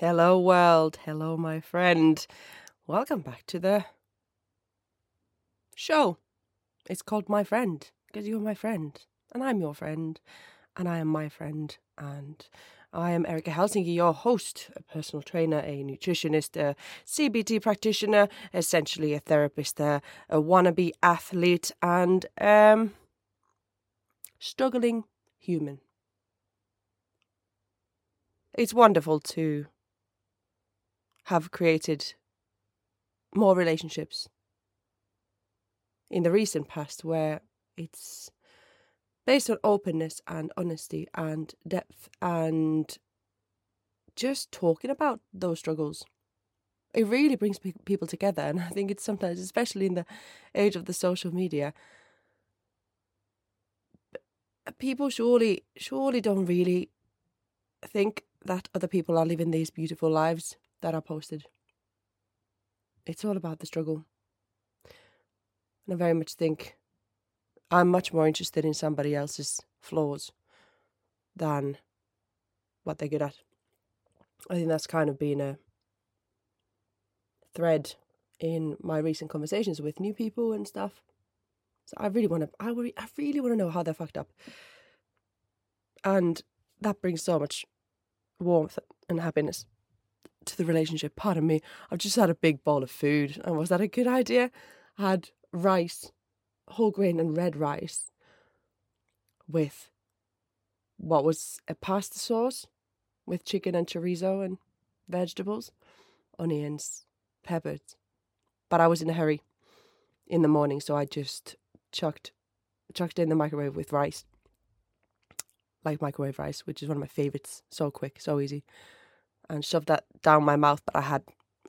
Hello, world. Hello, my friend. Welcome back to the show. It's called My Friend because you're my friend, and I'm your friend, and I am my friend, and I am Erika Helsinki, your host, a personal trainer, a nutritionist, a CBT practitioner, essentially a therapist, a, a wannabe athlete, and um, struggling human. It's wonderful to have created more relationships in the recent past where it's based on openness and honesty and depth and just talking about those struggles. It really brings pe- people together, and I think it's sometimes, especially in the age of the social media, people surely, surely don't really think that other people are living these beautiful lives that are posted. It's all about the struggle. And I very much think I'm much more interested in somebody else's flaws than what they're good at. I think that's kind of been a thread in my recent conversations with new people and stuff. So I really want to, I I really want to know how they're fucked up, and that brings so much warmth and happiness to the relationship. Pardon me, I've just had a big bowl of food, and was that a good idea? I had rice, whole grain and red rice, with what was a pasta sauce with chicken and chorizo and vegetables, onions, peppers. But I was in a hurry in the morning, so I just chucked chucked in the microwave with rice. Like microwave rice, which is one of my favorites. So quick, so easy and shoved that down my mouth, but I had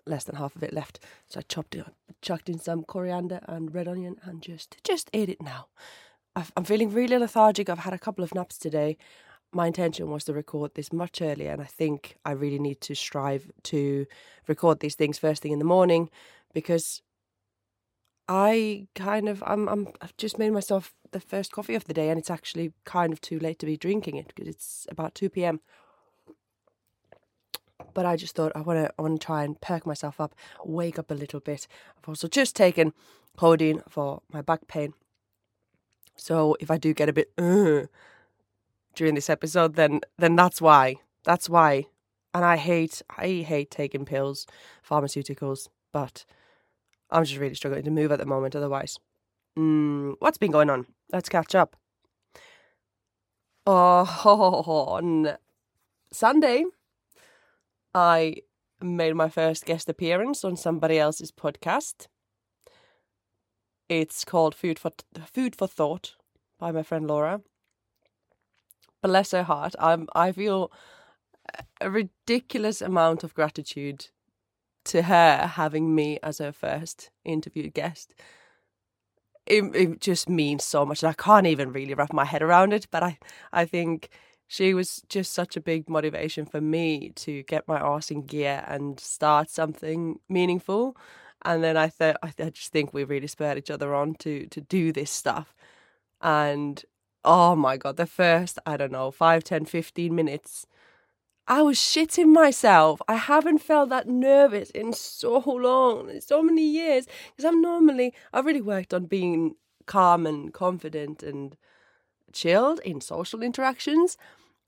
less than half of it left. So I chopped it, chucked in some coriander and red onion, and just just ate it now. I'm feeling really lethargic. I've had a couple of naps today. My intention was to record this much earlier, and I think I really need to strive to record these things first thing in the morning because I kind of I'm I'm I've just made myself the first coffee of the day, and it's actually kind of too late to be drinking it because it's about two p.m but I just thought I want to I want to try and perk myself up, wake up a little bit. I've also just taken codeine for my back pain. So if I do get a bit uh, during this episode, then then that's why. That's why. And I hate I hate taking pills, pharmaceuticals, but I'm just really struggling to move at the moment. Otherwise, mm, what's been going on? Let's catch up. Oh, on Sunday, I made my first guest appearance on somebody else's podcast. It's called Food for Food for Thought by my friend Laura. Bless her heart. I'm I feel a ridiculous amount of gratitude to her having me as her first interviewed guest. It, it just means so much. And I can't even really wrap my head around it, but I, I think she was just such a big motivation for me to get my arse in gear and start something meaningful. And then I thought, I, I just think we really spurred each other on to to do this stuff. And oh my god, the first I don't know five, ten, fifteen minutes, I was shitting myself. I haven't felt that nervous in so long, so many years. Because I'm normally I've really worked on being calm and confident and chilled in social interactions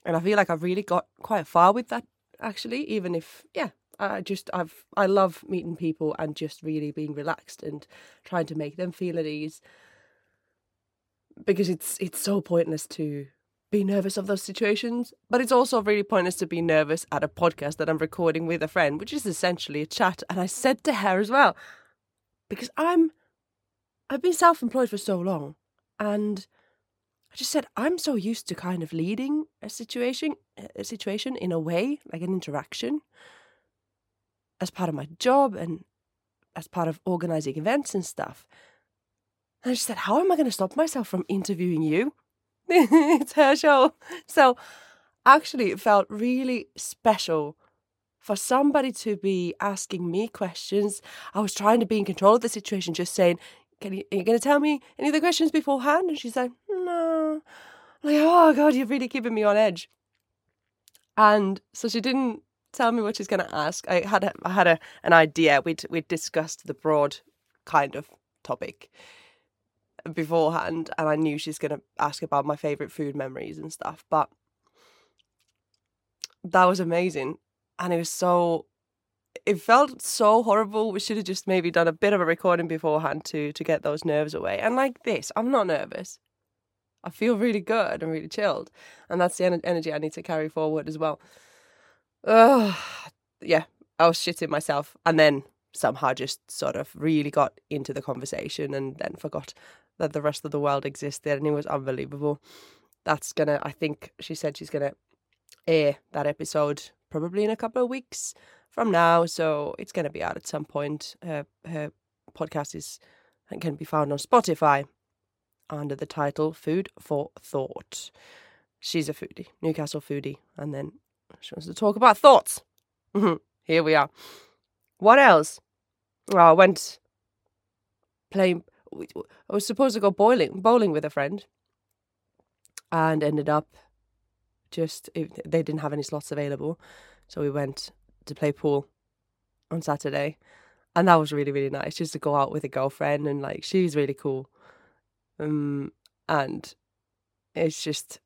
and I feel like I've really got quite far with that actually. Even if yeah, I just I've I love meeting people and just really being relaxed and trying to make them feel at ease because it's it's so pointless to be nervous of those situations, but it's also really pointless to be nervous at a podcast that I'm recording with a friend, which is essentially a chat. And I said to her as well, because I'm I've been self-employed for so long, and I just said I'm so used to kind of leading a situation, a situation in a way, like an interaction, as part of my job and as part of organizing events and stuff. And I just said, how am I going to stop myself from interviewing you? it's her show. So actually, it felt really special for somebody to be asking me questions. I was trying to be in control of the situation, just saying, can you, are you going to tell me any of the questions beforehand? And she's like, no. I'm like, oh God, you're really keeping me on edge. And so she didn't tell me what she's going to ask. I had a, I had a, an idea. We'd we'd discussed the broad kind of topic beforehand, and I knew she's going to ask about my favorite food memories and stuff. But that was amazing, and it was so. It felt so horrible. We should have just maybe done a bit of a recording beforehand to to get those nerves away. And like this, I'm not nervous. I feel really good and really chilled, and that's the energy I need to carry forward as well. Uh, yeah, I was shitting myself, and then somehow just sort of really got into the conversation, and then forgot that the rest of the world existed, and it was unbelievable. That's gonna, I think she said she's gonna air that episode probably in a couple of weeks from now, so it's gonna be out at some point. Her her podcast is and can be found on Spotify under the title Food for Thought. She's a foodie, Newcastle foodie, and then she wants to talk about thoughts. Here we are. What else? Well, I went playing. I was supposed to go bowling, bowling with a friend, and ended up just they didn't have any slots available, so we went to play pool on Saturday, and that was really really nice just to go out with a girlfriend and like she's really cool, um, and it's just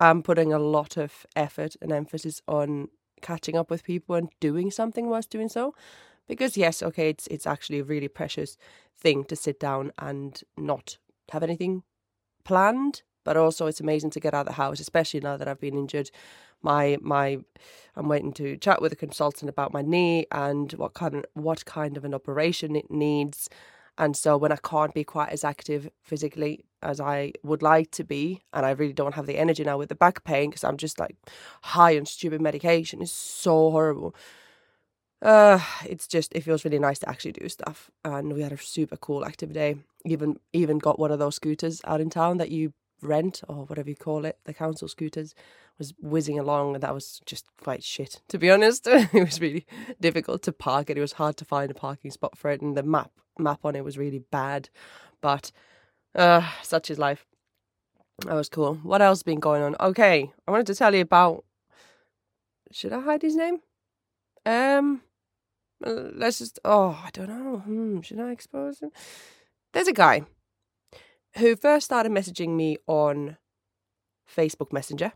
I'm putting a lot of effort and emphasis on catching up with people and doing something whilst doing so. Because yes, okay, it's it's actually a really precious thing to sit down and not have anything planned, but also it's amazing to get out of the house, especially now that I've been injured. My my I'm waiting to chat with a consultant about my knee and what kind of what kind of an operation it needs and so when I can't be quite as active physically as I would like to be, and I really don't have the energy now with the back pain because I'm just like high on stupid medication, it's so horrible. Uh, it's just it feels really nice to actually do stuff, and we had a super cool active day. Even even got one of those scooters out in town that you rent or whatever you call it, the council scooters, was whizzing along, and that was just quite shit to be honest. it was really difficult to park it. It was hard to find a parking spot for it, and the map map on it was really bad. But uh, such is life. That was cool. What else been going on? Okay, I wanted to tell you about. Should I hide his name? Um, let's just. Oh, I don't know. Hmm, should I expose him? There's a guy who first started messaging me on Facebook Messenger.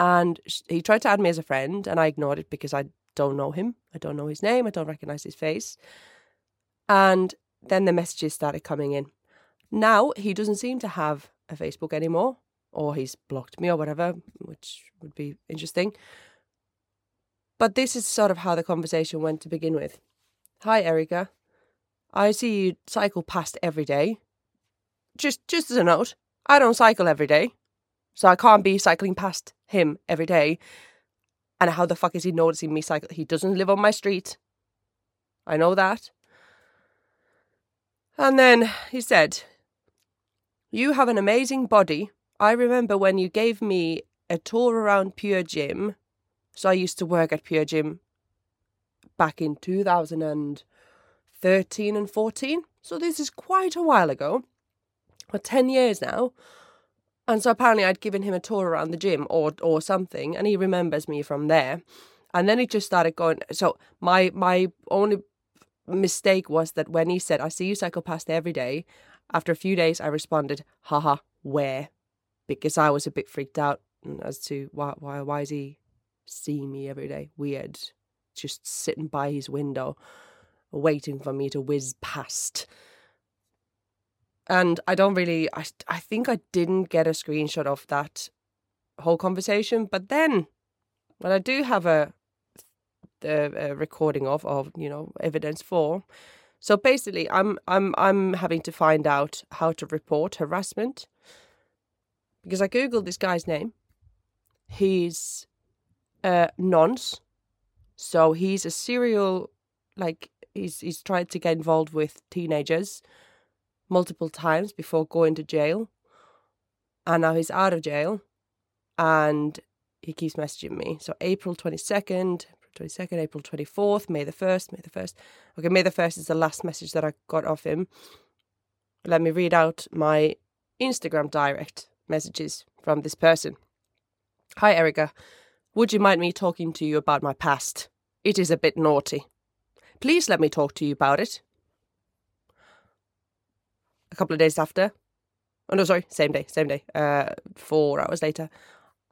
And he tried to add me as a friend, and I ignored it because I don't know him. I don't know his name. I don't recognize his face. And then the messages started coming in. Now he doesn't seem to have a Facebook anymore, or he's blocked me or whatever, which would be interesting. But this is sort of how the conversation went to begin with. Hi, Erika. I see you cycle past every day. Just, just as a note, I don't cycle every day, so I can't be cycling past him every day. And how the fuck is he noticing me cycle? He doesn't live on my street. I know that. And then he said, You have an amazing body. I remember when you gave me a tour around Pure Gym. So I used to work at Pure Gym back in 2013 and 14. So this is quite a while ago, or 10 years now. And so apparently I'd given him a tour around the gym or or something, and he remembers me from there. And then he just started going. So my my only mistake was that when he said, I see you cycle past every day, after a few days I responded, haha, where? Because I was a bit freaked out as to why why why is he seeing me every day? Weird. Just sitting by his window, waiting for me to whiz past. And I don't really I I think I didn't get a screenshot of that whole conversation, but then when I do have a the recording of of you know evidence for. So basically, I'm I'm I'm having to find out how to report harassment because I googled this guy's name. He's uh, nonce, so he's a serial like he's he's tried to get involved with teenagers multiple times before going to jail, and now he's out of jail, and he keeps messaging me. So April twenty second, 22nd, April 24th, May the 1st, May the 1st. Okay, May the 1st is the last message that I got off him. Let me read out my Instagram direct messages from this person. Hi, Erika. Would you mind me talking to you about my past? It is a bit naughty. Please let me talk to you about it. A couple of days after, oh no, sorry, same day, same day, uh, four hours later,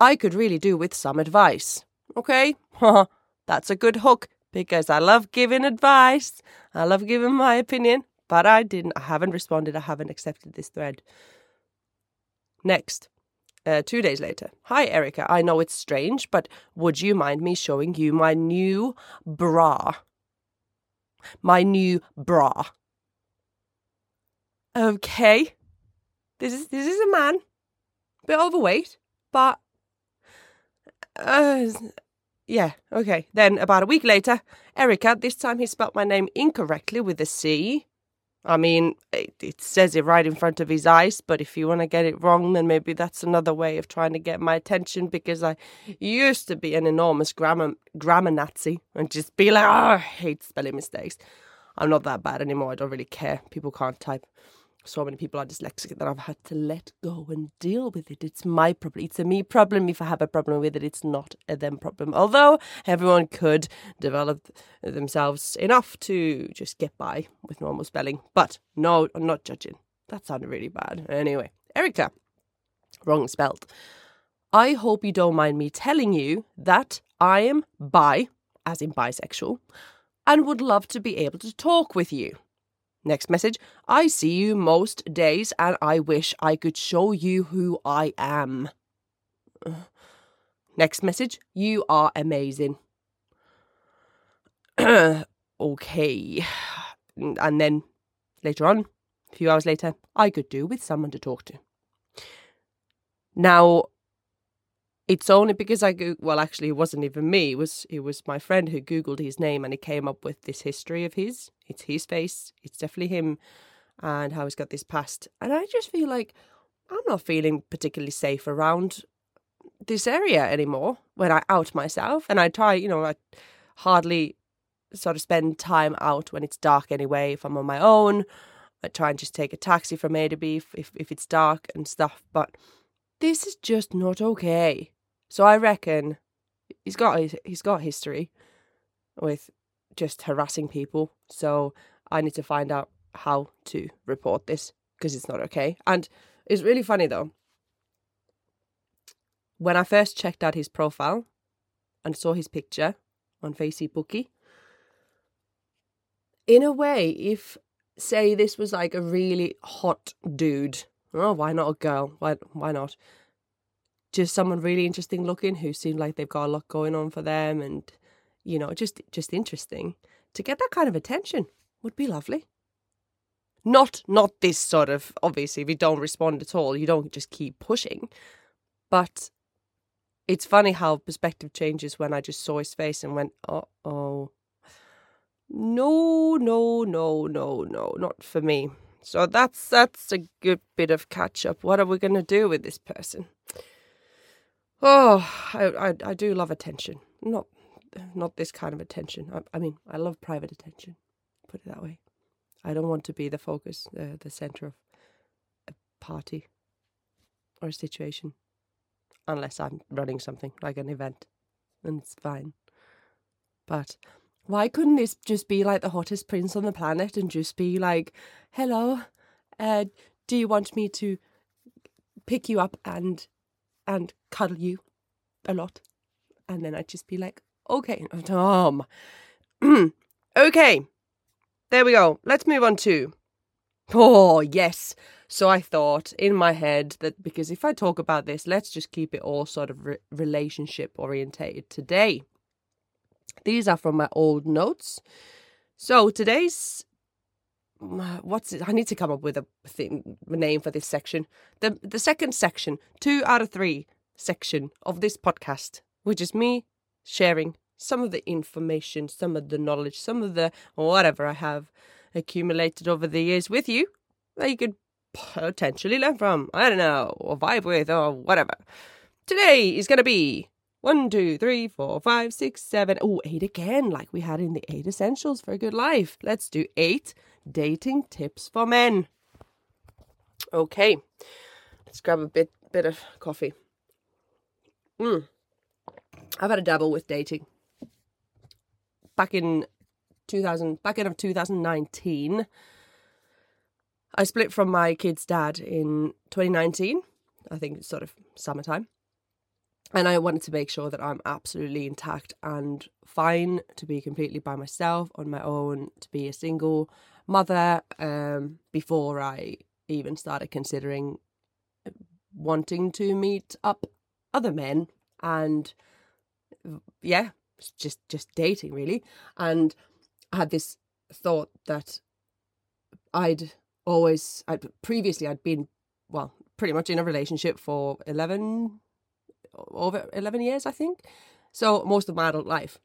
I could really do with some advice. Okay? That's a good hook because I love giving advice. I love giving my opinion, but I didn't, I haven't responded, I haven't accepted this thread. Next. Uh, two days later. Hi, Erika. I know it's strange, but would you mind me showing you my new bra? My new bra. Okay. This is this is a man. Bit overweight, but uh, yeah, okay. Then about a week later, Erica, this time he spelt my name incorrectly with a C. I mean, it, it, says it right in front of his eyes, but if you want to get it wrong, then maybe that's another way of trying to get my attention because I used to be an enormous grammar, grammar Nazi and just be like, oh, I hate spelling mistakes. I'm not that bad anymore. I don't really care. People can't type so many people are dyslexic that I've had to let go and deal with it. It's my problem. It's a me problem. If I have a problem with it, it's not a them problem. Although everyone could develop themselves enough to just get by with normal spelling. But no, I'm not judging. That sounded really bad. Anyway, Erica, wrong spelled. I hope you don't mind me telling you that I am bi, as in bisexual, and would love to be able to talk with you. Next message I see you most days and I wish I could show you who I am. Next message You are amazing. okay. And then later on, a few hours later, I could do with someone to talk to. Now, it's only because I go- well actually it wasn't even me it was it was my friend who googled his name and he came up with this history of his. It's his face it's definitely him and how he's got this past. And I just feel like I'm not feeling particularly safe around this area anymore when I out myself. And I try you know I hardly sort of spend time out when it's dark anyway if I'm on my own. I try and just take a taxi from A to B if, if, if it's dark and stuff but this is just not okay. So I reckon he's got he's got history with just harassing people. So I need to find out how to report this because it's not okay. And it's really funny though. When I first checked out his profile and saw his picture on Facebookie, in a way, if say this was like a really hot dude, oh, why not a girl? Why why not? Just someone really interesting looking who seemed like they've got a lot going on for them and you know just just interesting. To get that kind of attention would be lovely. Not not this sort of obviously if you don't respond at all you don't just keep pushing. But it's funny how perspective changes when i just saw his face and went oh oh no no no no no not for me. So that's that's a good bit of catch up what are we going to do with this person Oh, I, I, I do love attention. Not not this kind of attention. I, I mean, I love private attention. Put it that way. I don't want to be the focus, uh, the center of a party or a situation, unless I'm running something like an event, and it's fine. But why couldn't this just be like the hottest prince on the planet and just be like, "Hello, uh, do you want me to pick you up and and cuddle you a lot. And then I'd just be like, okay, Tom. okay, there we go. Let's move on to. Oh, yes. So I thought in my head that because if I talk about this, let's just keep it all sort of re- relationship orientated today. These are from my old notes. So today's Mm, uh, what's it? I need to come up with a thing, a name for this section. The the second section, two out of three section of this podcast, which is me sharing some of the information, some of the knowledge, some of the whatever I have accumulated over the years with you that you could potentially learn from. I don't know, or vibe with, or whatever. Today is going to be one, two, three, four, five, six, seven. Oh, eight again, like we had in the eight essentials for a good life. Let's do eight dating tips for men. Okay, let's grab a bit bit of coffee. Mm. I've had a dabble with dating. Back in 2000, back in of 2019, I split from my kid's dad in 2019. I think it's sort of summertime. And I wanted to make sure that I'm absolutely intact and fine to be completely by myself on my own, to be a single mother um, before I even started considering wanting to meet up other men and yeah, just just dating really. And I had this thought that I'd always I previously I'd been well pretty much in a relationship for 11 over 11 years I think so most of my adult life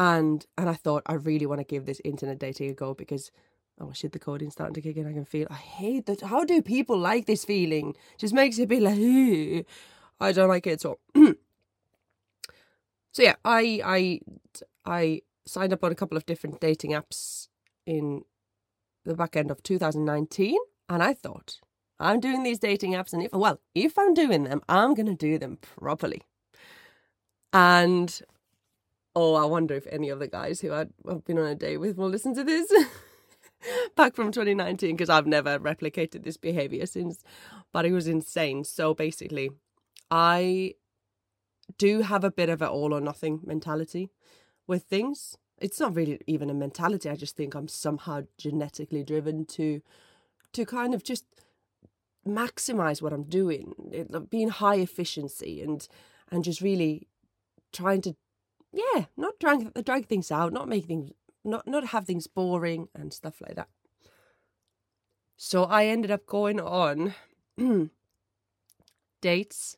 and and I thought I really want to give this internet dating a go because oh shit the codeine's starting to kick in I can feel I hate that how do people like this feeling just makes it be like. I don't like it at all so yeah I I I signed up on a couple of different dating apps in the back end of 2019 and I thought I'm doing these dating apps and if well if I'm doing them I'm to do them properly and oh I wonder if any of the guys who I've been on a date with will listen to this back from 2019 because I've never replicated this behavior since but it was insane so basically I do have a bit of an all or nothing mentality with things it's not really even a mentality. I just think I'm somehow genetically driven to to kind of just maximize what I'm doing, it, being high efficiency and and just really trying to yeah, not drag drag things out, not make things not not have things boring and stuff like that. So I ended up going on dates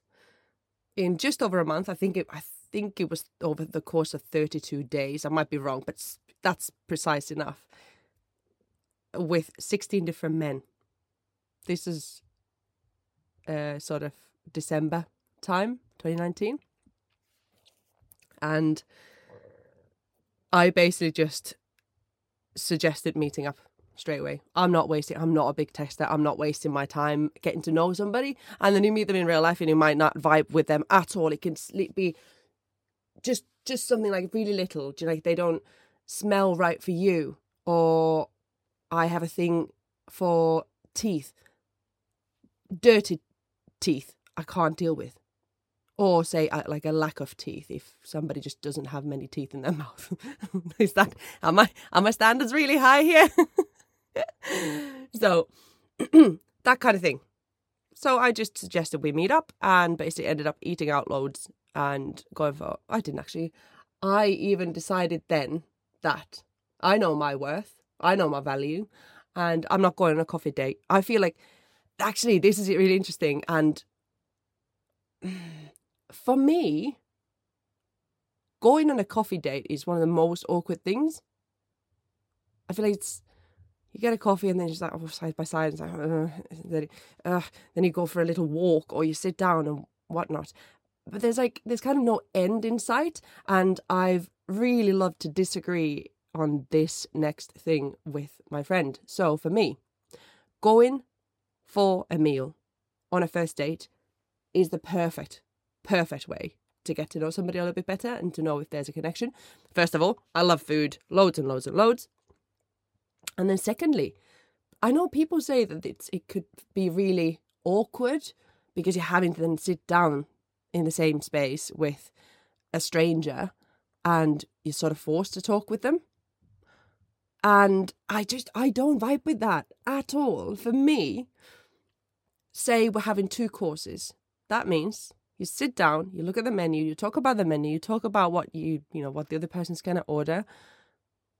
in just over a month. I think it, I think it was over the course of 32 days. I might be wrong, but that's precise enough. With 16 different men. This is uh, sort of December time, 2019. And I basically just suggested meeting up straight away. I'm not wasting, I'm not a big tester. I'm not wasting my time getting to know somebody. And then you meet them in real life and you might not vibe with them at all. It can be just just something like really little. Do you know, like they don't smell right for you, or I have a thing for teeth, dirty teeth. I can't deal with, or say uh, like a lack of teeth. If somebody just doesn't have many teeth in their mouth, is that are my are my standards really high here? so that kind of thing. So I just suggested we meet up and basically ended up eating out loads and going for I didn't actually I even decided then that I know my worth, I know my value, and I'm not going on a coffee date. I feel like actually this is really interesting and for me going on a coffee date is one of the most awkward things. I feel like it's you get a coffee and then you're just like oh, side by side and like, uh, then, uh, then you go for a little walk or you sit down and whatnot but there's like there's kind of no end in sight and i've really loved to disagree on this next thing with my friend so for me going for a meal on a first date is the perfect perfect way to get to know somebody a little bit better and to know if there's a connection first of all i love food loads and loads and loads and then secondly i know people say that it's it could be really awkward because you're having to then sit down in the same space with a stranger and you're sort of forced to talk with them. And I just, I don't vibe with that at all. For me, say we're having two courses. That means you sit down, you look at the menu, you talk about the menu, you talk about what you, you know, what the other person's going to order.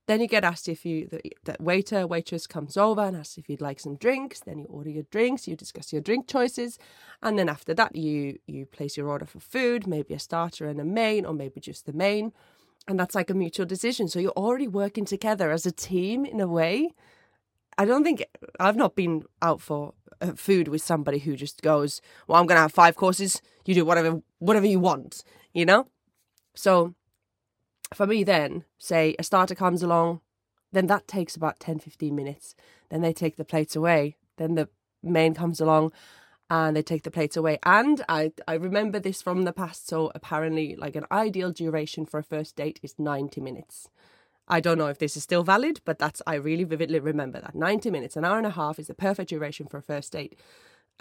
Then you get asked if you, the, the waiter, waitress comes over and asks if you'd like some drinks. Then you order your drinks, you discuss your drink choices. And then after that, you, you place your order for food, maybe a starter and a main, or maybe just the main. And that's like a mutual decision. So you're already working together as a team in a way. I don't think I've not been out for uh, food with somebody who just goes, "Well, I'm to have five courses. You do whatever whatever you want," you know. So for me then say a starter comes along then that takes about 10 15 minutes then they take the plates away then the main comes along and they take the plates away. And I, I remember this from the past. So apparently, like an ideal duration for a first date is 90 minutes. I don't know if this is still valid, but that's I really vividly remember that 90 minutes, an hour and a half is the perfect duration for a first date.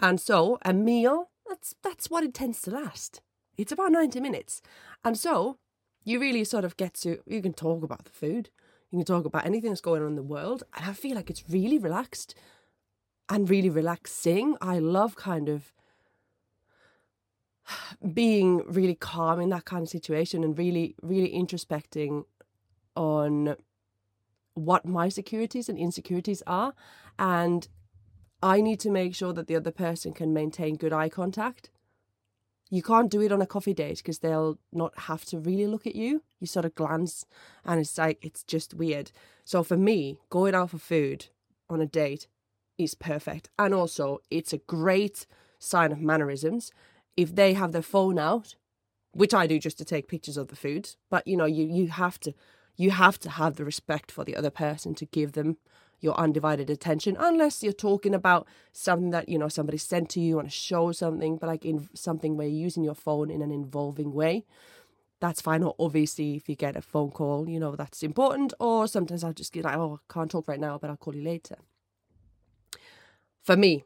And so a meal, that's that's what it tends to last. It's about 90 minutes. And so you really sort of get to you can talk about the food. You can talk about anything that's going on in the world. And I feel like it's really relaxed and really relaxing. I love kind of being really calm in that kind of situation and really, really introspecting on what my securities and insecurities are. And I need to make sure that the other person can maintain good eye contact. You can't do it on a coffee date because they'll not have to really look at you. You sort of glance and it's like, it's just weird. So for me, going out for food on a date is perfect. And also, it's a great sign of mannerisms. If they have their phone out, which I do just to take pictures of the food, but you know, you, you have to you have to have the respect for the other person to give them your undivided attention unless you're talking about something that you know somebody sent to you on a show or something but like in something where you're using your phone in an involving way. That's fine or obviously if you get a phone call you know that's important or sometimes i'll just get like oh i can't talk right now but i'll call you later. For me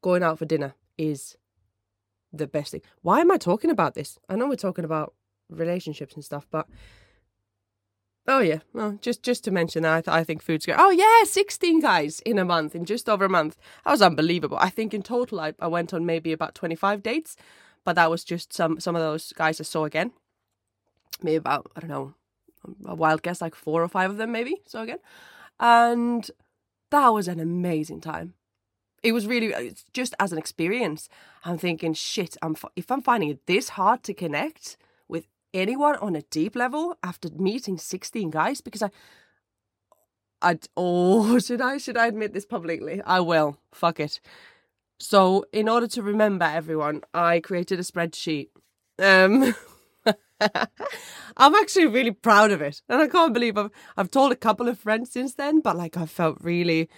going out for dinner is the best thing. Why am i talking about this? I know we're talking about relationships and stuff but Oh yeah, well, just just to mention that, I, th- I think food's great. Oh yeah, sixteen guys in a month, in just over a month. That was unbelievable. I think in total, I, I went on maybe about twenty five dates, but that was just some some of those guys I saw again. Maybe about I don't know, a wild guess, like four or five of them maybe saw again, and that was an amazing time. It was really it's just as an experience. I'm thinking, shit, I'm if I'm finding it this hard to connect anyone on a deep level after meeting 16 guys because I I oh should I should I admit this publicly? I will. Fuck it. So in order to remember everyone, I created a spreadsheet. Um I'm actually really proud of it. And I can't believe I've I've told a couple of friends since then, but like I felt really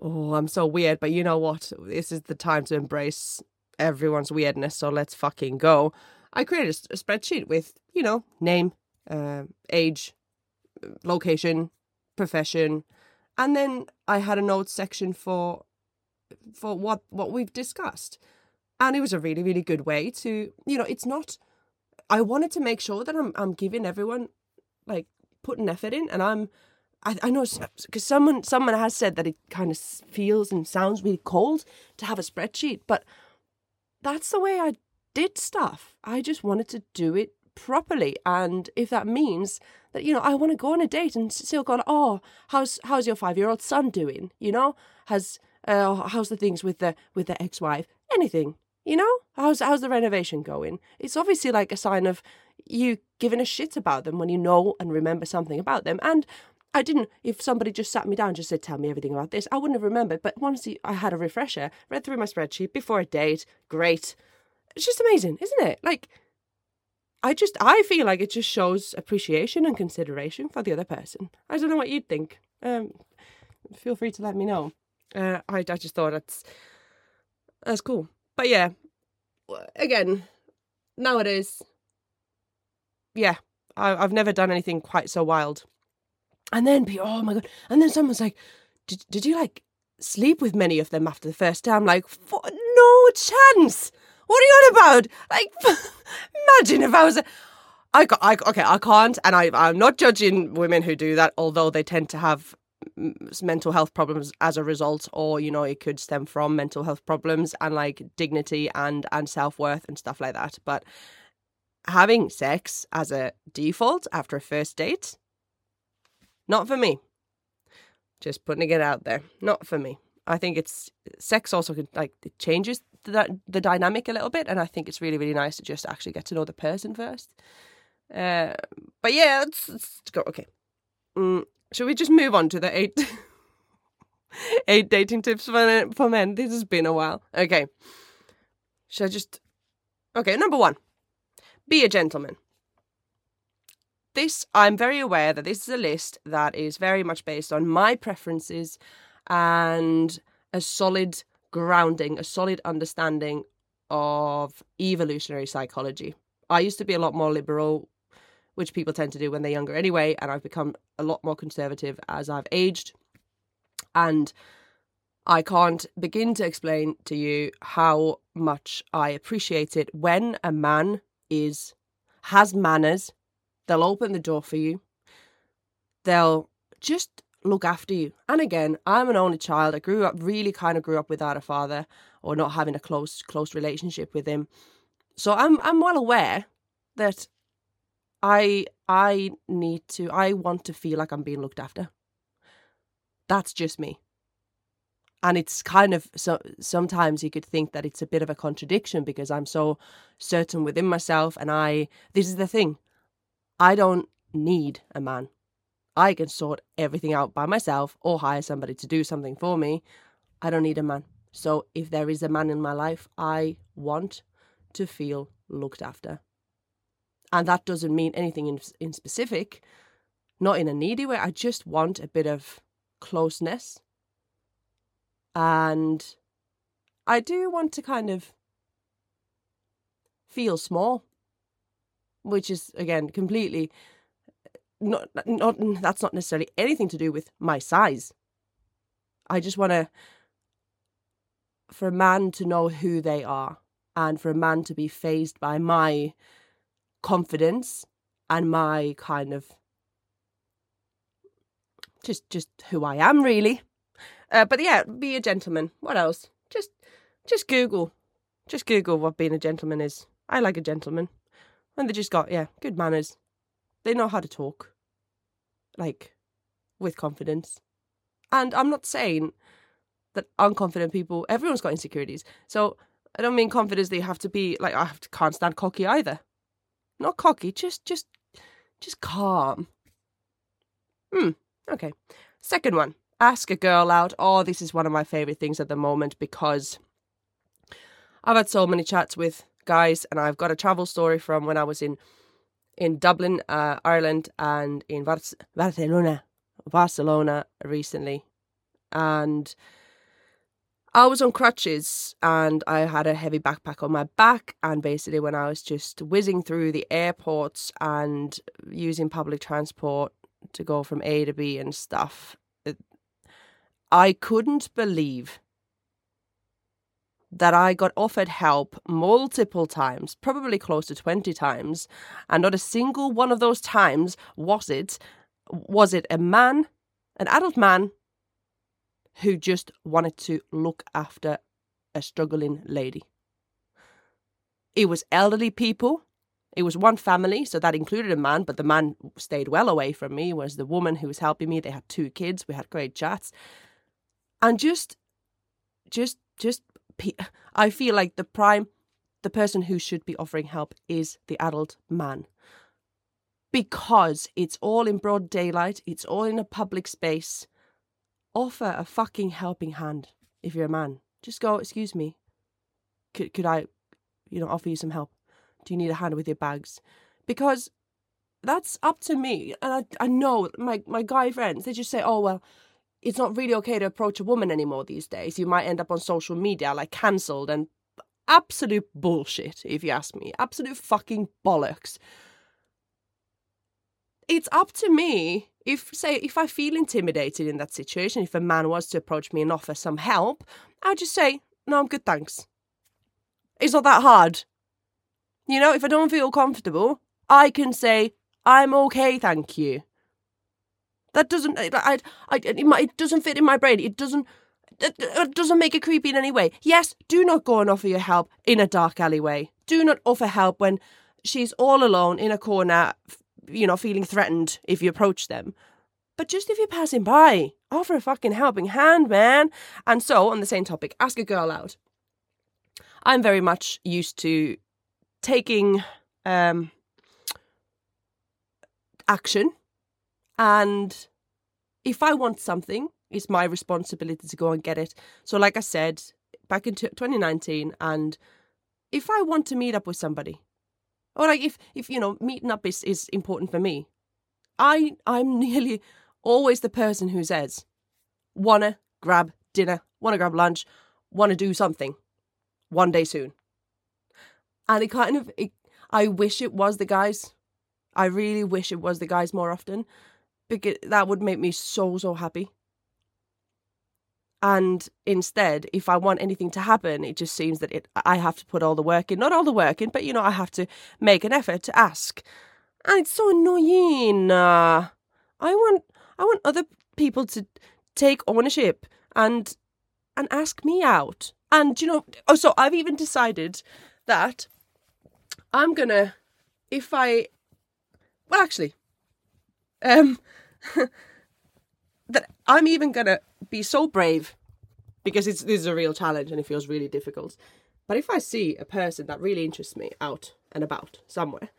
oh, I'm so weird. But you know what? This is the time to embrace everyone's weirdness, so let's fucking go. I created a, spreadsheet with, you know, name, uh, age, location, profession, and then I had a notes section for for what what we've discussed. And it was a really really good way to, you know, it's not I wanted to make sure that I'm I'm giving everyone like putting effort in and I'm I, I know because someone someone has said that it kind of feels and sounds really cold to have a spreadsheet, but that's the way I did stuff. I just wanted to do it properly. And if that means that, you know, I want to go on a date and still go, oh, how's how's your five year old son doing? You know? Has uh, how's the things with the with the ex wife? Anything. You know? How's how's the renovation going? It's obviously like a sign of you giving a shit about them when you know and remember something about them. And I didn't, if somebody just sat me down and just said, tell me everything about this, I wouldn't have remembered. But once I had a refresher, read through my spreadsheet before a date, great. It's just amazing, isn't it? Like, I just, I feel like it just shows appreciation and consideration for the other person. I don't know what you'd think. Um, feel free to let me know. Uh, I, I just thought that's, that's cool. But yeah, again, nowadays, yeah, I, I've never done anything quite so wild. And then, oh my God. And then someone's like, did, did you like sleep with many of them after the first time? I'm like, no chance. What are you on about? Like, imagine if I was. A, I, I okay, I can't, and I I'm not judging women who do that, although they tend to have mental health problems as a result, or you know, it could stem from mental health problems and like dignity and and self worth and stuff like that. But having sex as a default after a first date, not for me. Just putting it out there, not for me. I think it's sex also can like it changes the, the dynamic a little bit, and I think it's really really nice to just actually get to know the person first. Uh, but yeah, let's, let's go. Okay, mm, should we just move on to the eight eight dating tips for for men? This has been a while. Okay, should I just? Okay, number one, be a gentleman. This, I'm very aware that this is a list that is very much based on my preferences and a solid grounding, a solid understanding of evolutionary psychology. I used to be a lot more liberal, which people tend to do when they're younger anyway, and I've become a lot more conservative as I've aged. And I can't begin to explain to you how much I appreciate it when a man is has manners. They'll open the door for you. They'll just look after you. And again, I'm an only child. I grew up really kind of grew up without a father or not having a close close relationship with him. So I'm I'm well aware that I I need to I want to feel like I'm being looked after. That's just me and it's kind of so sometimes you could think that it's a bit of a contradiction because i'm so certain within myself and i this is the thing i don't need a man i can sort everything out by myself or hire somebody to do something for me. I don't need a man. So if there is a man in my life i want to feel looked after. And that doesn't mean anything in, in specific not in a needy way. I just want a bit of closeness. And I do want to kind of feel small, which is again completely not not that's not necessarily anything to do with my size. I just want to for a man to know who they are and for a man to be phased by my confidence and my kind of just just who I am really uh, but yeah, be a gentleman. What else? Just just Google. Just Google what being a gentleman is. I like a gentleman. And they just got, yeah, good manners. They know how to talk. Like, with confidence. And I'm not saying that unconfident people, everyone's got insecurities. So I don't mean confidence you have to be, like, I have to, can't stand cocky either. Not cocky, just, just, just calm. Hmm, okay. Second one ask a girl out. Oh, this is one of my favorite things at the moment because I've had so many chats with guys, and I've got a travel story from when I was in in Dublin, uh, Ireland, and in Bar- Barcelona, Barcelona recently, and I was on crutches and I had a heavy backpack on my back. And basically, when I was just whizzing through the airports and using public transport to go from A to B and stuff, I couldn't believe that I got offered help multiple times, probably close to 20 times, and not a single one of those times was it was it a man, an adult man who just wanted to look after a struggling lady. It was elderly people. It was one family, so that included a man, but the man stayed well away from me. Was the woman who was helping me. They had two kids. We had great chats and just just just i feel like the prime the person who should be offering help is the adult man. Because it's all in broad daylight it's all in a public space offer a fucking helping hand if you're a man. Just go excuse me. Could, could i you know offer you some help? Do you need a hand with your bags? Because that's up to me and i, I know my, my guy friends they just say oh well it's not really okay to approach a woman anymore these days. You might end up on social media like cancelled and absolute bullshit, if you ask me. Absolute fucking bollocks. It's up to me if, say, if I feel intimidated in that situation, if a man was to approach me and offer some help, I'd just say, no, I'm good, thanks. It's not that hard. You know, if I don't feel comfortable, I can say, I'm okay, thank you. That doesn't. Uh, I, I, I, it doesn't fit in my brain. It doesn't. Uh, uh, it doesn't make it creepy in any way. Yes, do not go and offer your help in a dark alleyway. Do not offer help when she's all alone in a corner, you know, feeling threatened if you approach them. But just if you're passing by, offer a fucking helping hand, man. And so, on the same topic, ask a girl out. I'm very much used to taking um, action and if I want something, it's my responsibility to go and get it. So, like I said, back in 2019, and if I want to meet up with somebody, or like if, if you know, meeting up is, is important for me, I, I'm nearly always the person who says, wanna grab dinner, wanna grab lunch, wanna do something one day soon. And it kind of, it, I wish it was the guys. I really wish it was the guys more often because that would make me so, so happy. And instead, if I want anything to happen, it just seems that it I have to put all the work in. Not all the work in, but you know, I have to make an effort to ask. And it's so annoying. Uh, I want I want other people to take ownership and and ask me out. And you know, oh, so I've even decided that I'm gonna, if I, well, actually, um, that I'm even gonna be so brave because it's this is a real challenge and it feels really difficult. But if I see a person that really interests me out and about somewhere,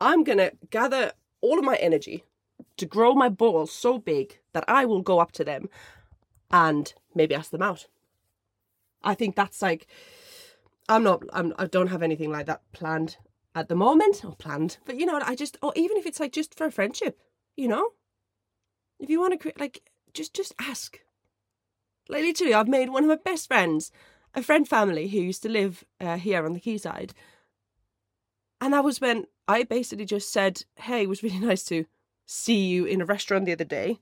I'm gonna gather all of my energy to grow my balls so big that I will go up to them and maybe ask them out. I think that's like I'm not I'm I don't have anything like that planned at the moment or planned, but you know I just or even if it's like just for a friendship, you know, if you want to create like just just ask. Like literally, I've made one of my best friends, a friend family who used to live uh, here on the quayside, and that was when I basically just said, "Hey, it was really nice to see you in a restaurant the other day.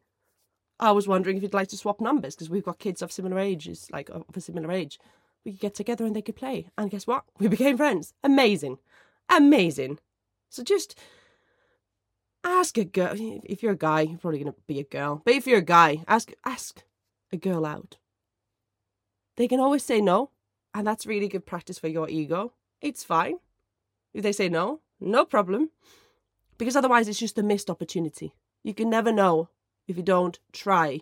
I was wondering if you'd like to swap numbers because we've got kids of similar ages, like of a similar age. We could get together and they could play. And guess what? We became friends. Amazing. Amazing. So just ask a girl. If you're a guy, you're probably going to be a girl. But if you're a guy, ask ask a girl out. They can always say no. And that's really good practice for your ego. It's fine. If they say no, no problem. Because otherwise, it's just a missed opportunity. You can never know if you don't try.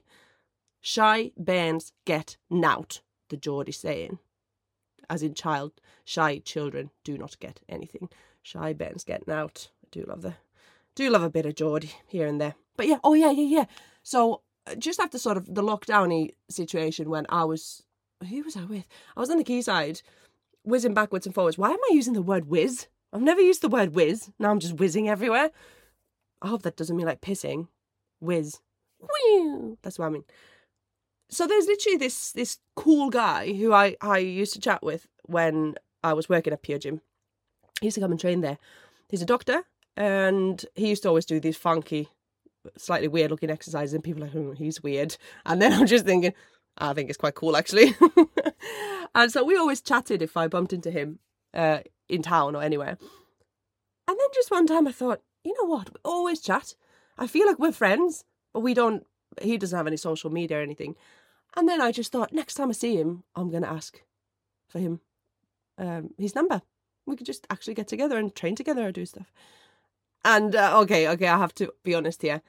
Shy bands get nout, the Geordie saying. As in child, shy children do not get anything. Shy Ben's getting out. I do love the, do love a bit of Geordie here and there. But yeah, oh yeah, yeah, yeah. So uh, just after sort of the lockdowny situation when I was, who was I with? I was on the quayside, whizzing backwards and forwards. Why am I using the word whiz? I've never used the word whiz. Now I'm just whizzing everywhere. I hope that doesn't mean like pissing. Whiz. Whew. That's what I mean. So there's literally this this cool guy who I, I used to chat with when I was working at Pure Gym. He used to come and train there. He's a doctor and he used to always do these funky, slightly weird looking exercises and people are like, oh, he's weird. And then I'm just thinking, I think it's quite cool actually. and so we always chatted if I bumped into him uh, in town or anywhere. And then just one time I thought, you know what? We always chat. I feel like we're friends, but we don't, he doesn't have any social media or anything. And then I just thought, next time I see him, I'm going to ask for him um, his number. We could just actually get together and train together or do stuff. And uh, okay, okay, I have to be honest here.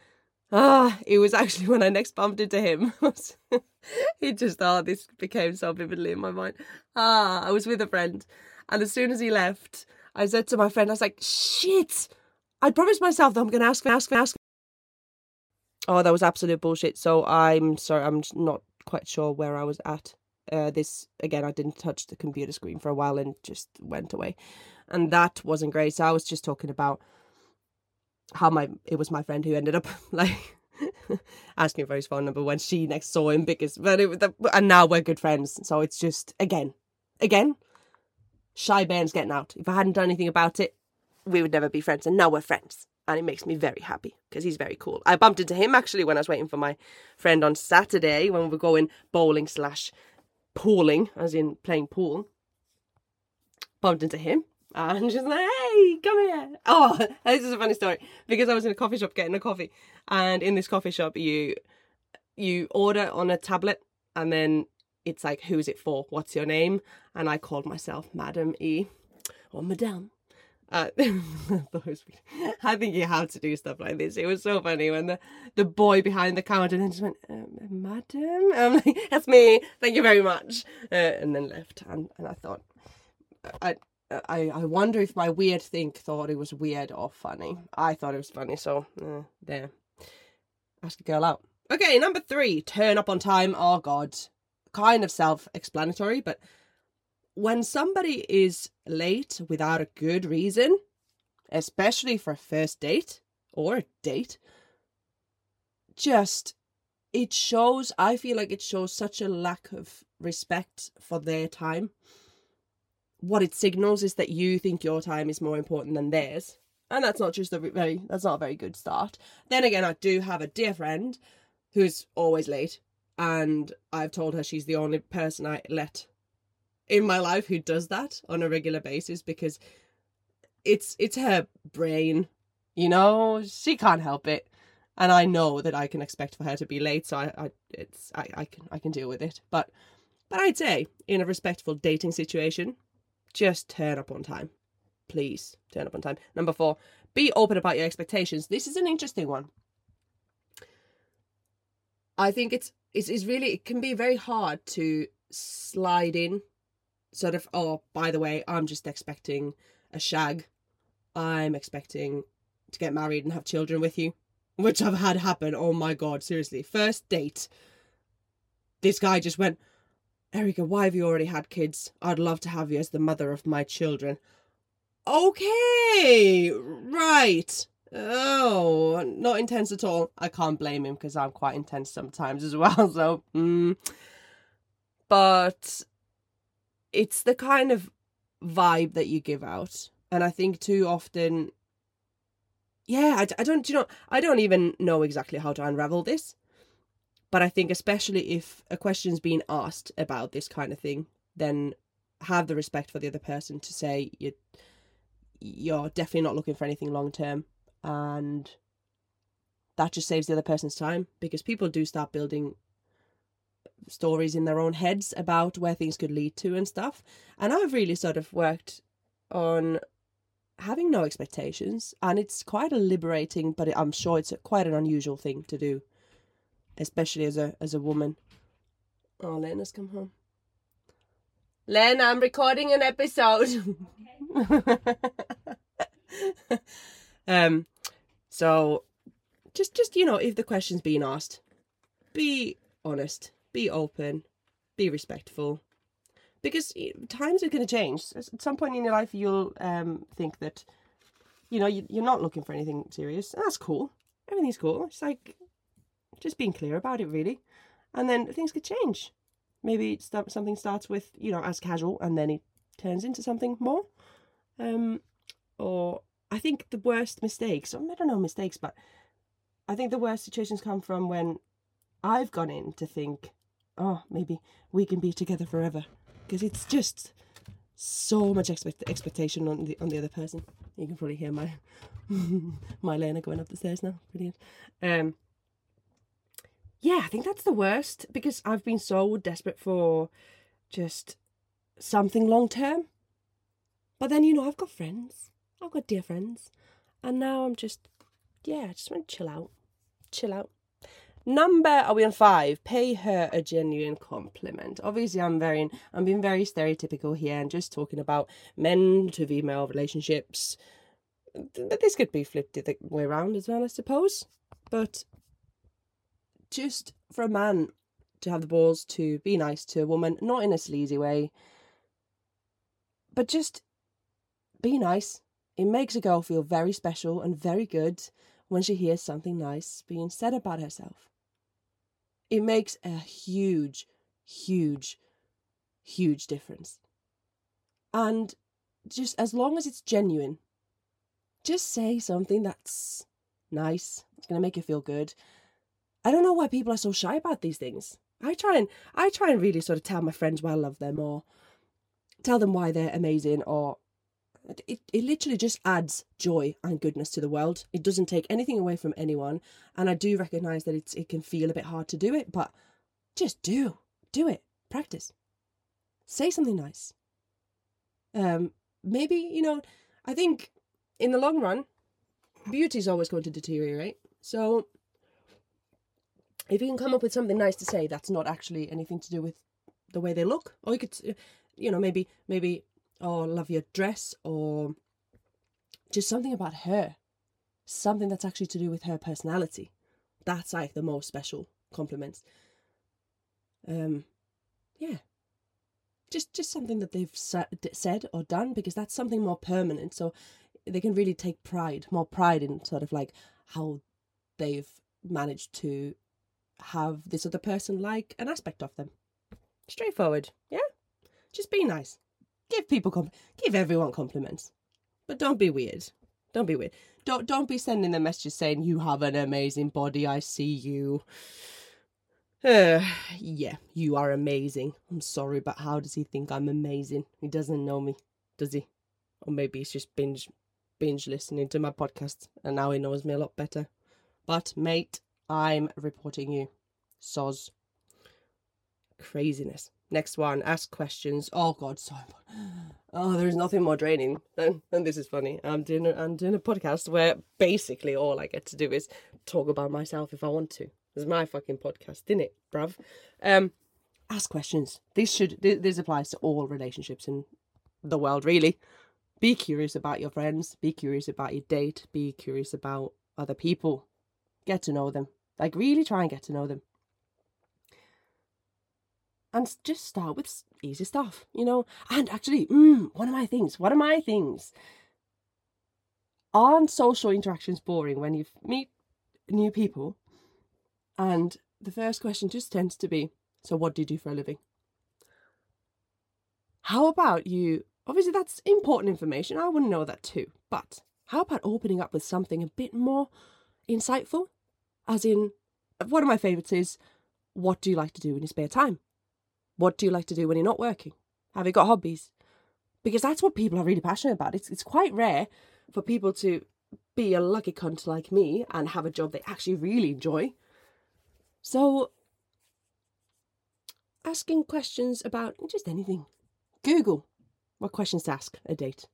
Ah, it was actually when I next bumped into him. it just, oh, this became so vividly in my mind. Ah, I was with a friend and as soon as he left, I said to my friend, I was like, shit, I promised myself that I'm going to ask, ask, ask. Oh, that was absolute bullshit. So I'm sorry, I'm not quite sure where I was at. Uh, this, again, I didn't touch the computer screen for a while and just went away. And that wasn't great. So I was just talking about how my, it was my friend who ended up like asking for his phone number when she next saw him because, but it, the, and now we're good friends. So it's just, again, again, Shy Bairn's getting out. If I hadn't done anything about it, we would never be friends. And now we're friends. And it makes me very happy because he's very cool. I bumped into him actually when I was waiting for my friend on Saturday when we were going bowling slash pooling, as in playing pool. Bumped into him and she's like, hey, come here. Oh, this is a funny story because I was in a coffee shop getting a coffee. And in this coffee shop, you you order on a tablet and then it's like, who's it for? What's your name? And I called myself Madam E or Madame. Uh, I think you have to do stuff like this. It was so funny when the, the boy behind the counter then just went, um, Madam? I'm like, that's me. Thank you very much. Uh, and then left. And, and I thought, I, I, I wonder if my weird think thought it was weird or funny. I thought it was funny, so uh, there. Ask a girl out. Okay, number three, turn up on time. Oh, God kind of self explanatory, but when somebody is late without a good reason, especially for a first date or a date, just it shows, I feel like it shows such a lack of respect for their time what it signals is that you think your time is more important than theirs. And that's not just a very that's not a very good start. Then again, I do have a dear friend who's always late and I've told her she's the only person I let in my life who does that on a regular basis because it's it's her brain, you know, she can't help it. And I know that I can expect for her to be late, so I, I it's I, I can I can deal with it. But but I'd say in a respectful dating situation, just turn up on time. Please turn up on time. Number four, be open about your expectations. This is an interesting one. I think it's it's, it's really it can be very hard to slide in sort of oh by the way i'm just expecting a shag i'm expecting to get married and have children with you which i've had happen oh my god seriously first date this guy just went Erika why have you already had kids i'd love to have you as the mother of my children okay right Oh, not intense at all. I can't blame him because I'm quite intense sometimes as well. So, mm. but it's the kind of vibe that you give out, and I think too often, yeah, I, I don't, you know, I don't even know exactly how to unravel this, but I think especially if a question's being asked about this kind of thing, then have the respect for the other person to say you you're definitely not looking for anything long term. And that just saves the other person's time because people do start building stories in their own heads about where things could lead to and stuff. And I've really sort of worked on having no expectations, and it's quite a liberating, but I'm sure it's quite an unusual thing to do, especially as a as a woman. Oh, Lena's come home. Lena, I'm recording an episode. um, so just just you know, if the question's being asked, be honest, be open, be respectful. Because times are going to change. At some point in your life, you'll um, think that, you know, you, you're not looking for anything serious. That's cool. Everything's cool. It's like just being clear about it, really. And then things could change. Maybe something starts with, you know, as casual and then it turns into something more. Um, or I think the worst mistakes, I don't know mistakes, but I think the worst situations come from when I've gone in to think, oh, maybe we can be together forever, because it's just so much expect- expectation on the on the other person. You can probably hear my my Lena going up the stairs now. Brilliant. Um, yeah, I think that's the worst because I've been so desperate for just something long term. But then you know I've got friends I've got dear friends. And now I'm just, yeah, I just want to chill out. Chill out. Number, are we on five? Pay her a genuine compliment. Obviously, I'm very, I'm being very stereotypical here and just talking about men to female relationships. This could be flipped the way around as well, I suppose. But just for a man to have the balls to be nice to a woman, not in a sleazy way, but just be nice. It makes a girl feel very special and very good when she hears something nice being said about herself. It makes a huge, huge, huge difference. And just as long as it's genuine, just say something that's nice. It's going to make you feel good. I don't know why people are so shy about these things. I try and I try and really sort of tell my friends why I love them or tell them why they're amazing or it, it literally just adds joy and goodness to the world. It doesn't take anything away from anyone. And I do recognize that it's, it can feel a bit hard to do it, but just do. Do it. Practice. Say something nice. Um, maybe, you know, I think in the long run, beauty is always going to deteriorate. So if you can come up with something nice to say that's not actually anything to do with the way they look, or you could, you know, maybe, maybe or love your dress or just something about her. Something that's actually to do with her personality. That's like the most special compliments. Um yeah. Just just something that they've said or done because that's something more permanent. So they can really take pride more pride in sort of like how they've managed to have this other person like an aspect of them. Straightforward yeah? Just be nice give people comp- give everyone compliments, but don't be weird. Don't be weird. Don't don't be sending them messages saying you have an amazing body. I see you. Uh, yeah, you are amazing. I'm sorry, but how does he think I'm amazing? He doesn't know me, does he? Or maybe he's just binge binge listening to my podcast and now he knows me a lot better. But mate, I'm reporting you. Soz. Craziness. Next one, ask questions. Oh god, so Oh, there's nothing more draining than and this is funny. I'm doing a, I'm doing a podcast where basically all I get to do is talk about myself if I want to. It's my fucking podcast, isn't it, bruv? Um, ask questions. This should this applies to all relationships in the world, really. Be curious about your friends. Be curious about your date. Be curious about other people. Get to know them. Like really try and get to know them and just start with easy stuff, you know. And actually, mm, one of my things, one of my things, aren't social interactions boring when you meet new people? And the first question just tends to be, "So, what do you do for a living?" How about you? Obviously, that's important information. I want to know that too. But how about opening up with something a bit more insightful? As in, one of my favorites is, "What do you like to do in your spare time?" What do you like to do when you're not working? Have you got hobbies? Because that's what people are really passionate about. It's it's quite rare for people to be a lucky cunt like me and have a job they actually really enjoy. So asking questions about just anything. Google what questions to ask a date.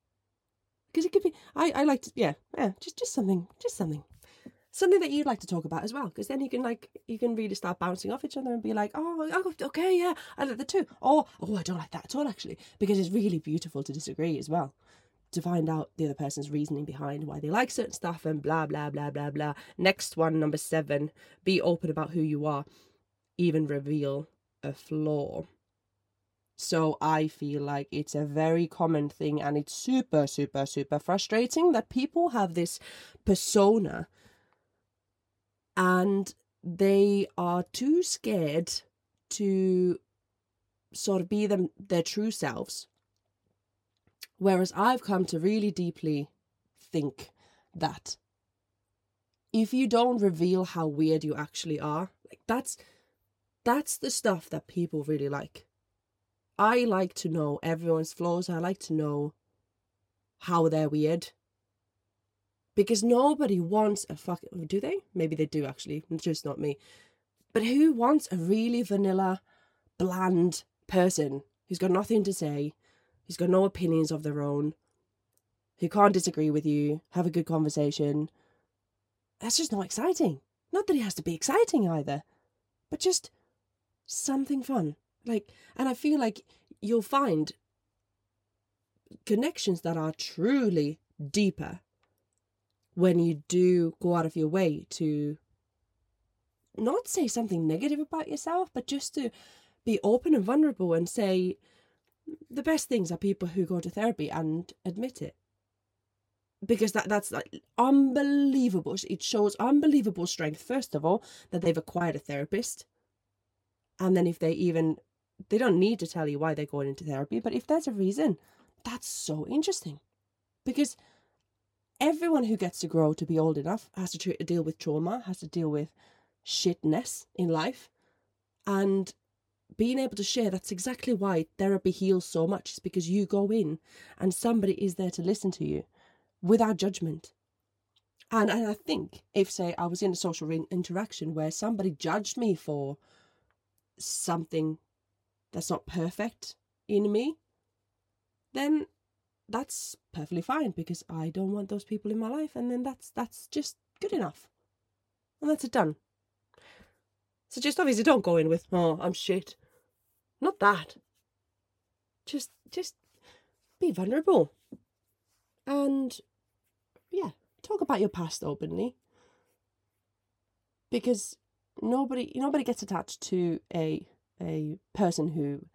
Because it could be I, I like to yeah, yeah, just just something just something something that you'd like to talk about as well because then you can like you can really start bouncing off each other and be like oh, okay yeah i like the too or oh i don't like that at all actually because it's really beautiful to disagree as well to find out the other person's reasoning behind why they like certain stuff and blah blah blah blah blah. Next one number seven be open about who you are even reveal a flaw. So I feel like it's a very common thing and it's super, super, super frustrating that people have this persona and they are too scared to sort of be them their true selves. Whereas I've come to really deeply think that if you don't reveal how weird you actually are, like that's that's the stuff that people really like. I like to know everyone's flaws. I like to know how they're weird because nobody wants a fucking. Do they? Maybe they do actually. Just not me. But who wants a really vanilla, bland person who's got nothing to say, who's got no opinions of their own, who can't disagree with you, have a good conversation? That's just not exciting. Not that it has to be exciting either, but just something fun. Like, and I feel like you'll find connections that are truly deeper when you do go out of your way to not say something negative about yourself, but just to be open and vulnerable and say the best things are people who go to therapy and admit it. Because that that's like unbelievable. It shows unbelievable strength, first of all, that they've acquired a therapist. And then if they even they don't need to tell you why they're going into therapy, but if there's a reason, that's so interesting. Because everyone who gets to grow to be old enough has to deal with trauma, has to deal with shitness in life. And being able to share, that's exactly why therapy heals so much, is because you go in and somebody is there to listen to you without judgment. And, and I think if, say, I was in a social re- interaction where somebody judged me for something that's not perfect in me, then that's perfectly fine because I don't want those people in my life, and then that's that's just good enough, and that's it done. So just obviously don't go in with oh I'm shit, not that. Just just be vulnerable, and yeah, talk about your past openly. Because nobody nobody gets attached to a a person who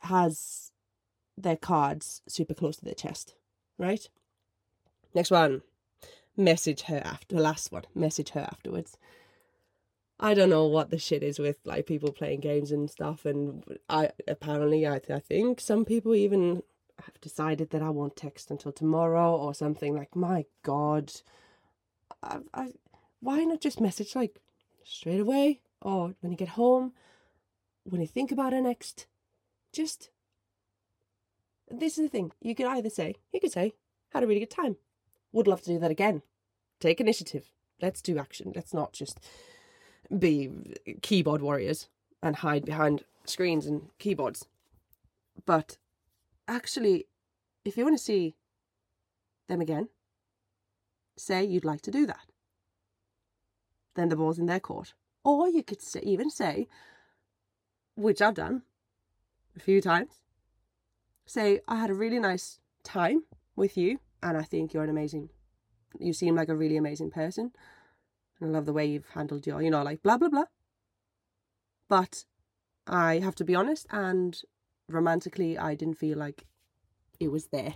has their cards super close to their chest, right? Next one. Message her after the last one. Message her afterwards. I don't know what the shit is with like people playing games and stuff, and I apparently I I think some people even have decided that I won't text until tomorrow or something. Like my god, I, I why not just message like straight away or when you get home, when you think about it next, just. This is the thing. You could either say, you could say, had a really good time. Would love to do that again. Take initiative. Let's do action. Let's not just be keyboard warriors and hide behind screens and keyboards. But actually, if you want to see them again, say you'd like to do that. Then the ball's in their court. Or you could even say, which I've done a few times, say, I had a really nice time with you, and I think you're an amazing, you seem like a really amazing person. And I love the way you've handled your, you know, like blah, blah, blah. But I have to be honest, and romantically, I didn't feel like it was there.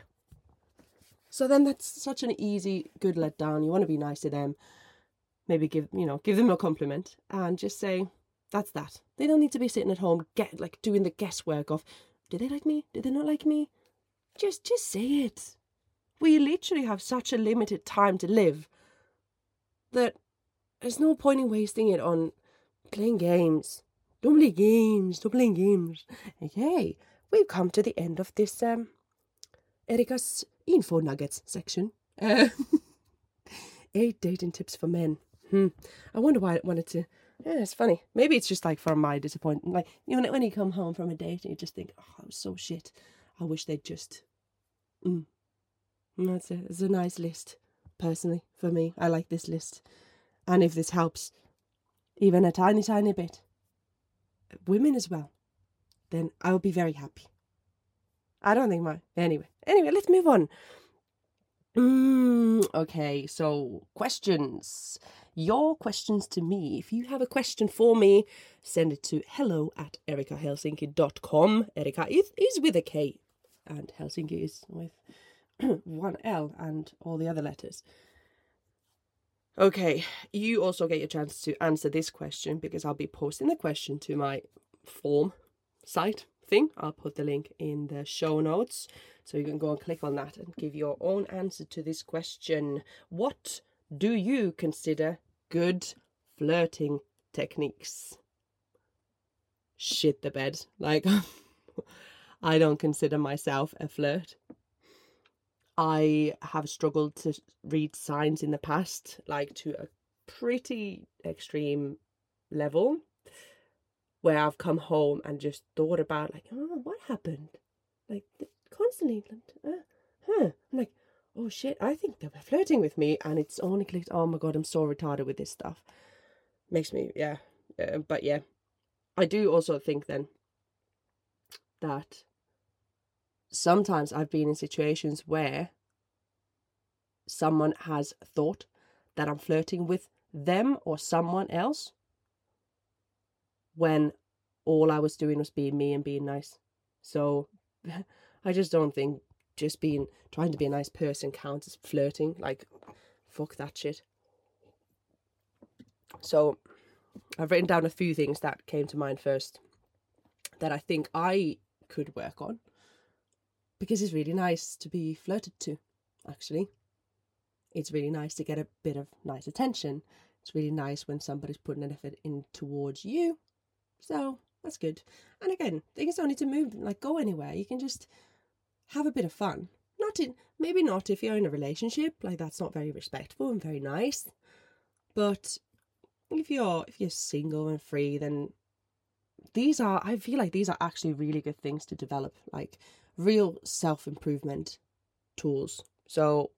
So then that's such an easy, good letdown. You want to be nice to them. Maybe give, you know, give them a compliment and just say, that's that. They don't need to be sitting at home, get like doing the guesswork of, did they like me? Did they not like me? Just, just say it. We literally have such a limited time to live that there's no point in wasting it on playing games. Don't play games. Don't play games. Okay, we've come to the end of this um, info nuggets section. Uh, eight dating tips for men. Hmm. I wonder why I wanted to. Yeah, it's funny. Maybe it's just like from my disappointment. Like you know, when you come home from a date and you just think, "Oh, I so shit. I wish they'd just." Mm. That's a, it's a nice list, personally for me. I like this list, and if this helps, even a tiny, tiny bit, women as well, then I will be very happy. I don't think my anyway. Anyway, let's move on. Mm, okay, so questions. Your questions to me. If you have a question for me, send it to hello at erikahelsinki.com. Erika is, is with a K, and Helsinki is with one L and all the other letters. Okay, you also get your chance to answer this question because I'll be posting the question to my form site thing. I'll put the link in the show notes so you can go and click on that and give your own answer to this question. What do you consider good flirting techniques? Shit the bed. Like, I don't consider myself a flirt. I have struggled to read signs in the past, like to a pretty extreme level, where I've come home and just thought about, like, oh, what happened? Like, constantly, uh, huh? I'm like, oh shit, I think they were flirting with me, and it's only clicked. Oh my god, I'm so retarded with this stuff. Makes me, yeah, uh, but yeah, I do also think then that sometimes I've been in situations where someone has thought that I'm flirting with them or someone else when all I was doing was being me and being nice. So I just don't think just being trying to be a nice person counts as flirting. Like, fuck that shit. So I've written down a few things that came to mind first that I think I could work on because it's really nice to be flirted to, actually. It's really nice to get a bit of nice attention. It's really nice when somebody's putting an effort in towards you. So that's good. And again, things don't need to move like go anywhere. You can just have a bit of fun. Not in maybe not if you're in a relationship, like that's not very respectful and very nice. But if you're if you're single and free, then these are I feel like these are actually really good things to develop. Like real self improvement tools. So,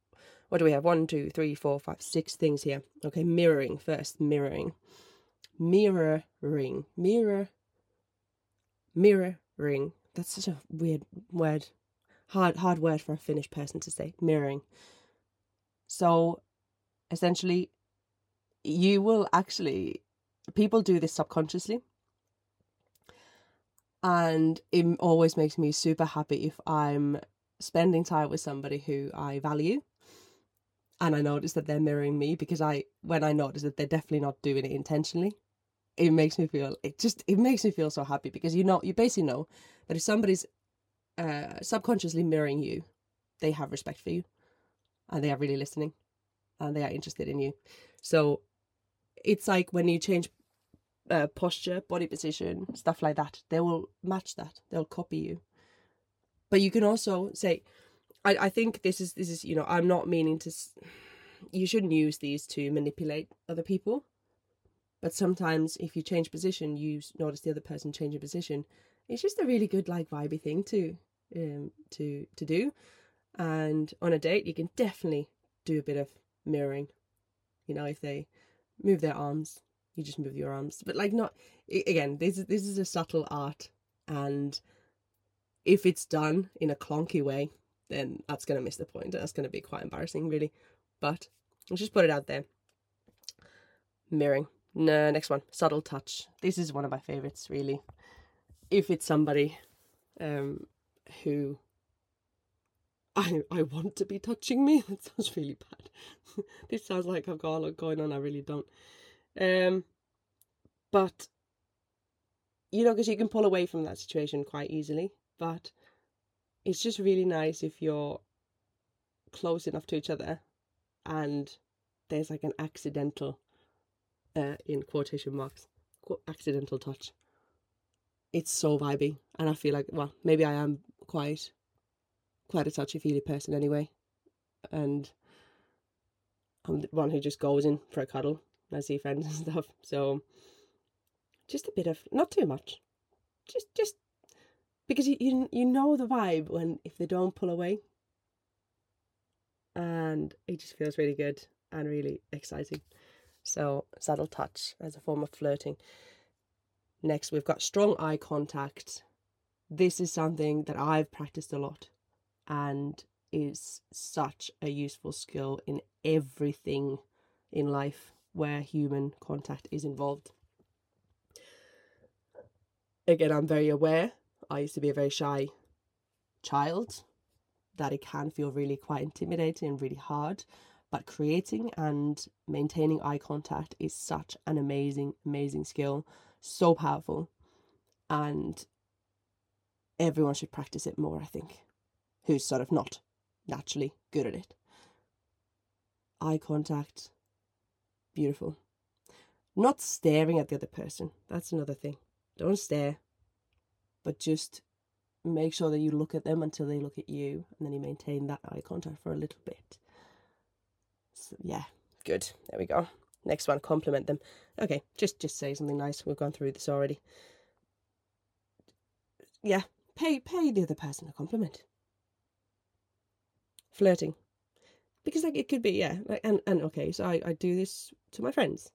what do we have? One, two, three, four, five, six things here. Okay, mirroring first. Mirroring, mirroring, mirror, mirroring. That's such a weird word, hard hard word for a Finnish person to say. Mirroring. So, essentially, you will actually people do this subconsciously and it always makes me super happy if I'm spending time with somebody who I value and I notice that they're mirroring me because I when I notice that they're definitely not doing it intentionally it makes me feel it just it makes me feel so happy because you know you basically know that if somebody's uh, subconsciously mirroring you, they have respect for you, and they are really listening, and they are interested in you. So it's like when you change uh, posture, body position, stuff like that, they will match that. They'll copy you. But you can also say, I, I think this is this is you know I'm not meaning to. You shouldn't use these to manipulate other people. But sometimes if you change position, you notice the other person changing position. It's just a really good like vibey thing to um to to do. And on a date, you can definitely do a bit of mirroring. You know, if they move their arms, you just move your arms. But like not again, this is this is a subtle art and if it's done in a clunky way, then that's gonna miss the point. That's gonna be quite embarrassing really. But let's just put it out there. Mirroring. No, next one. Subtle touch. This is one of my favorites, really. If it's somebody um who I I want to be touching me. That sounds really bad. this sounds like I've got a lot going on. I really don't. Um, but you know, because you can pull away from that situation quite easily. But it's just really nice if you're close enough to each other, and there's like an accidental, uh, in quotation marks, accidental touch. It's so vibey, and I feel like well, maybe I am quite quite a touchy feely person anyway. And I'm the one who just goes in for a cuddle. I see friends and stuff. So just a bit of not too much. Just just because you you, you know the vibe when if they don't pull away. And it just feels really good and really exciting. So subtle touch as a form of flirting. Next we've got strong eye contact. This is something that I've practiced a lot and is such a useful skill in everything in life where human contact is involved. Again, I'm very aware. I used to be a very shy child, that it can feel really quite intimidating and really hard. But creating and maintaining eye contact is such an amazing, amazing skill, so powerful. And everyone should practice it more, I think who's sort of not naturally good at it. Eye contact, beautiful. Not staring at the other person, that's another thing. Don't stare, but just make sure that you look at them until they look at you, and then you maintain that eye contact for a little bit. So, yeah, good. There we go. Next one, compliment them. Okay, just just say something nice. We've gone through this already. Yeah, pay pay the other person a compliment flirting because like it could be yeah like and and okay so i i do this to my friends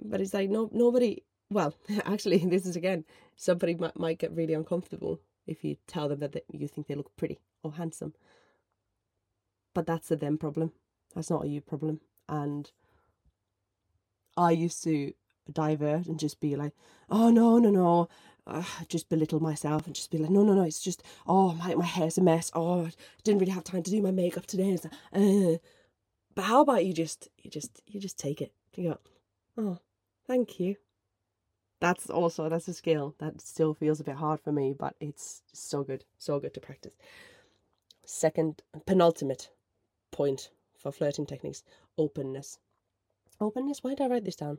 but it's like no nobody well actually this is again somebody might, might get really uncomfortable if you tell them that they, you think they look pretty or handsome but that's a them problem that's not a you problem and i used to divert and just be like oh no no no uh, just belittle myself and just be like, no, no, no, it's just, oh, my, my hair's a mess. Oh, I didn't really have time to do my makeup today. Like, uh. But how about you just, you just, you just take it. You go, oh, thank you. That's also, that's a skill that still feels a bit hard for me, but it's so good, so good to practice. Second, penultimate point for flirting techniques, openness. Openness, why did I write this down?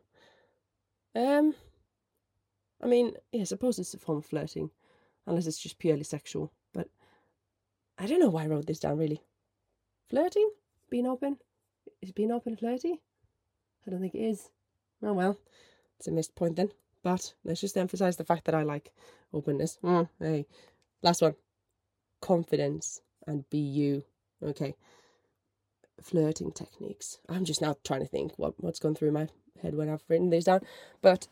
Um, I mean, yeah, I suppose it's a form of flirting, unless it's just purely sexual. But I don't know why I wrote this down really. Flirting? Being open? Is being open flirty? I don't think it is. Oh well, it's a missed point then. But let's just emphasize the fact that I like openness. Mm, hey. Last one. Confidence and be you. Okay. Flirting techniques. I'm just now trying to think what, what's gone through my head when I've written these down. But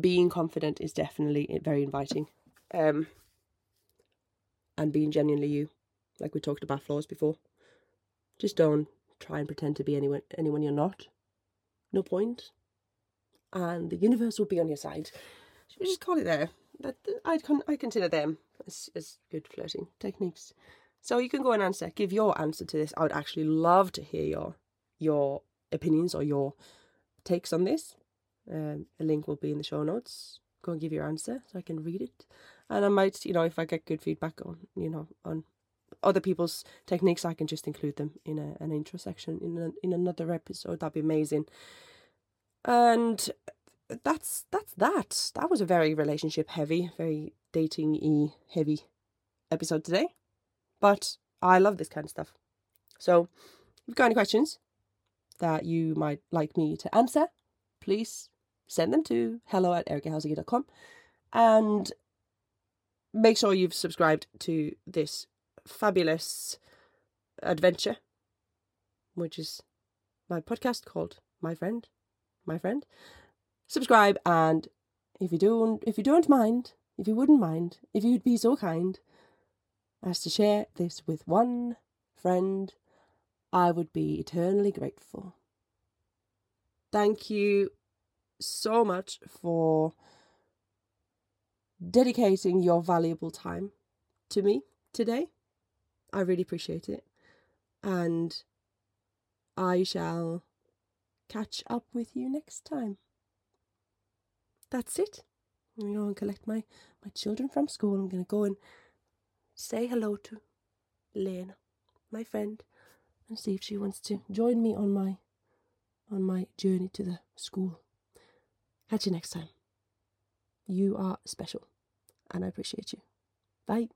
being confident is definitely very inviting. Um, and being genuinely you, like we talked about flaws before. Just don't try and pretend to be anyone anyone you're not. No point. And the universe will be on your side. Should we just call it there? That I con I consider them as as good flirting techniques. So you can go and answer, give your answer to this. I would actually love to hear your your opinions or your takes on this. Um, a link will be in the show notes. Go and give your answer so I can read it. And I might, you know, if I get good feedback on, you know, on other people's techniques, I can just include them in a, an intro section in a, in another episode. That'd be amazing. And that's that's that. That was a very relationship heavy, very dating y heavy episode today. But I love this kind of stuff. So if you've got any questions that you might like me to answer, please send them to hello at erikahelsinki.com and make sure you've subscribed to this fabulous adventure, which is my podcast called My Friend. My Friend. Subscribe and if you don't if you don't mind, if you wouldn't mind, if you'd be so kind as to share this with one friend, I would be eternally grateful. Thank you so much for dedicating your valuable time to me today. I really appreciate it. And I shall catch up with you next time. That's it. I'm going to go and collect my, my children from school. I'm going to go and say hello to Lena, my friend, and see if she wants to join me on my on my journey to the school. Catch you next time. You are special, and I appreciate you. Bye.